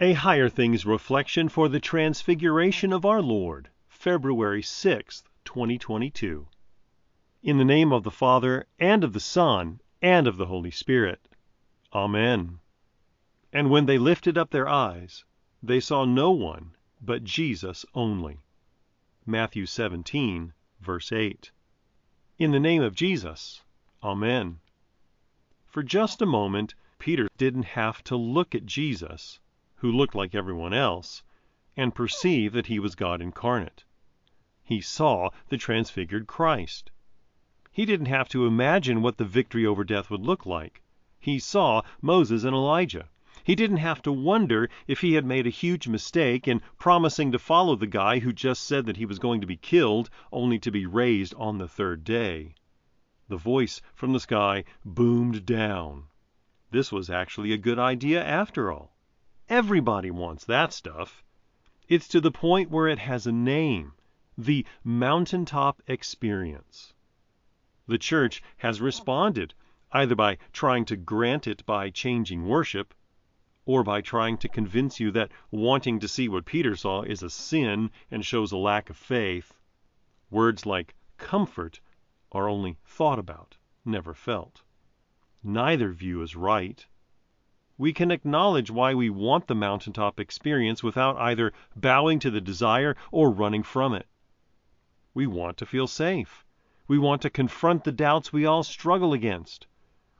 A Higher Things Reflection for the Transfiguration of our Lord, February 6, 2022. In the name of the Father, and of the Son, and of the Holy Spirit. Amen. And when they lifted up their eyes, they saw no one but Jesus only. Matthew 17, verse 8. In the name of Jesus. Amen. For just a moment, Peter didn't have to look at Jesus who looked like everyone else, and perceive that he was God incarnate. He saw the transfigured Christ. He didn't have to imagine what the victory over death would look like. He saw Moses and Elijah. He didn't have to wonder if he had made a huge mistake in promising to follow the guy who just said that he was going to be killed only to be raised on the third day. The voice from the sky boomed down. This was actually a good idea after all. Everybody wants that stuff. It's to the point where it has a name the mountaintop experience. The church has responded either by trying to grant it by changing worship, or by trying to convince you that wanting to see what Peter saw is a sin and shows a lack of faith. Words like comfort are only thought about, never felt. Neither view is right we can acknowledge why we want the mountaintop experience without either bowing to the desire or running from it. We want to feel safe. We want to confront the doubts we all struggle against.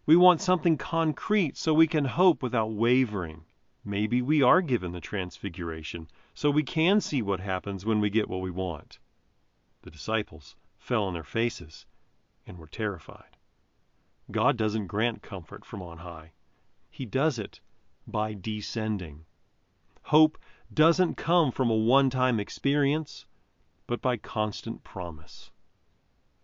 We want something concrete so we can hope without wavering. Maybe we are given the transfiguration so we can see what happens when we get what we want. The disciples fell on their faces and were terrified. God doesn't grant comfort from on high. He does it by descending. Hope doesn't come from a one time experience, but by constant promise.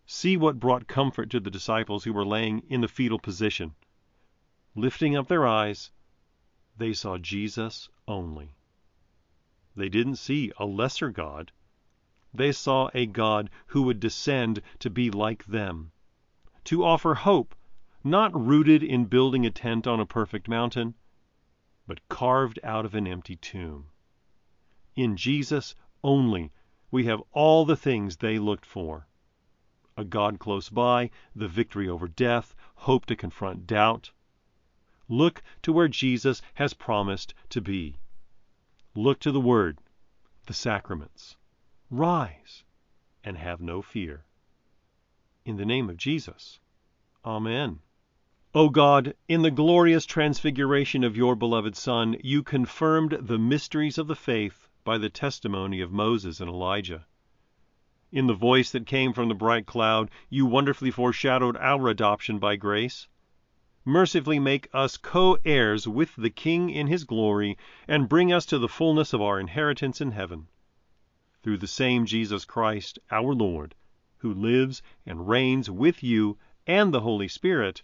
See what brought comfort to the disciples who were laying in the fetal position. Lifting up their eyes, they saw Jesus only. They didn't see a lesser God. They saw a God who would descend to be like them, to offer hope not rooted in building a tent on a perfect mountain, but carved out of an empty tomb. In Jesus only we have all the things they looked for a God close by, the victory over death, hope to confront doubt. Look to where Jesus has promised to be. Look to the Word, the sacraments. Rise and have no fear. In the name of Jesus. Amen. O God, in the glorious transfiguration of your beloved Son, you confirmed the mysteries of the faith by the testimony of Moses and Elijah. In the voice that came from the bright cloud, you wonderfully foreshadowed our adoption by grace. Mercifully make us co heirs with the King in his glory, and bring us to the fullness of our inheritance in heaven. Through the same Jesus Christ, our Lord, who lives and reigns with you and the Holy Spirit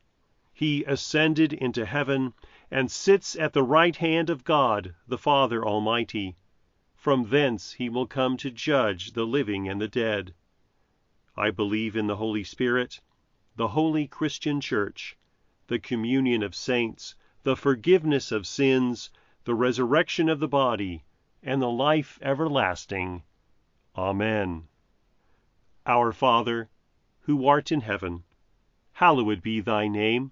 he ascended into heaven and sits at the right hand of God the Father Almighty. From thence he will come to judge the living and the dead. I believe in the Holy Spirit, the holy Christian Church, the communion of saints, the forgiveness of sins, the resurrection of the body, and the life everlasting. Amen. Our Father, who art in heaven, hallowed be thy name.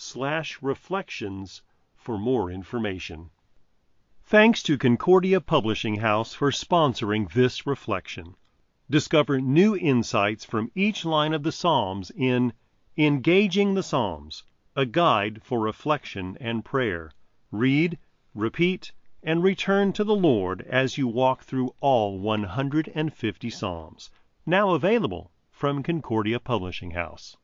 www.higherthings.org/reflections for more information. Thanks to Concordia Publishing House for sponsoring this reflection. Discover new insights from each line of the Psalms in Engaging the Psalms, a guide for reflection and prayer. Read, repeat, and return to the Lord as you walk through all 150 Psalms. Now available from Concordia Publishing House.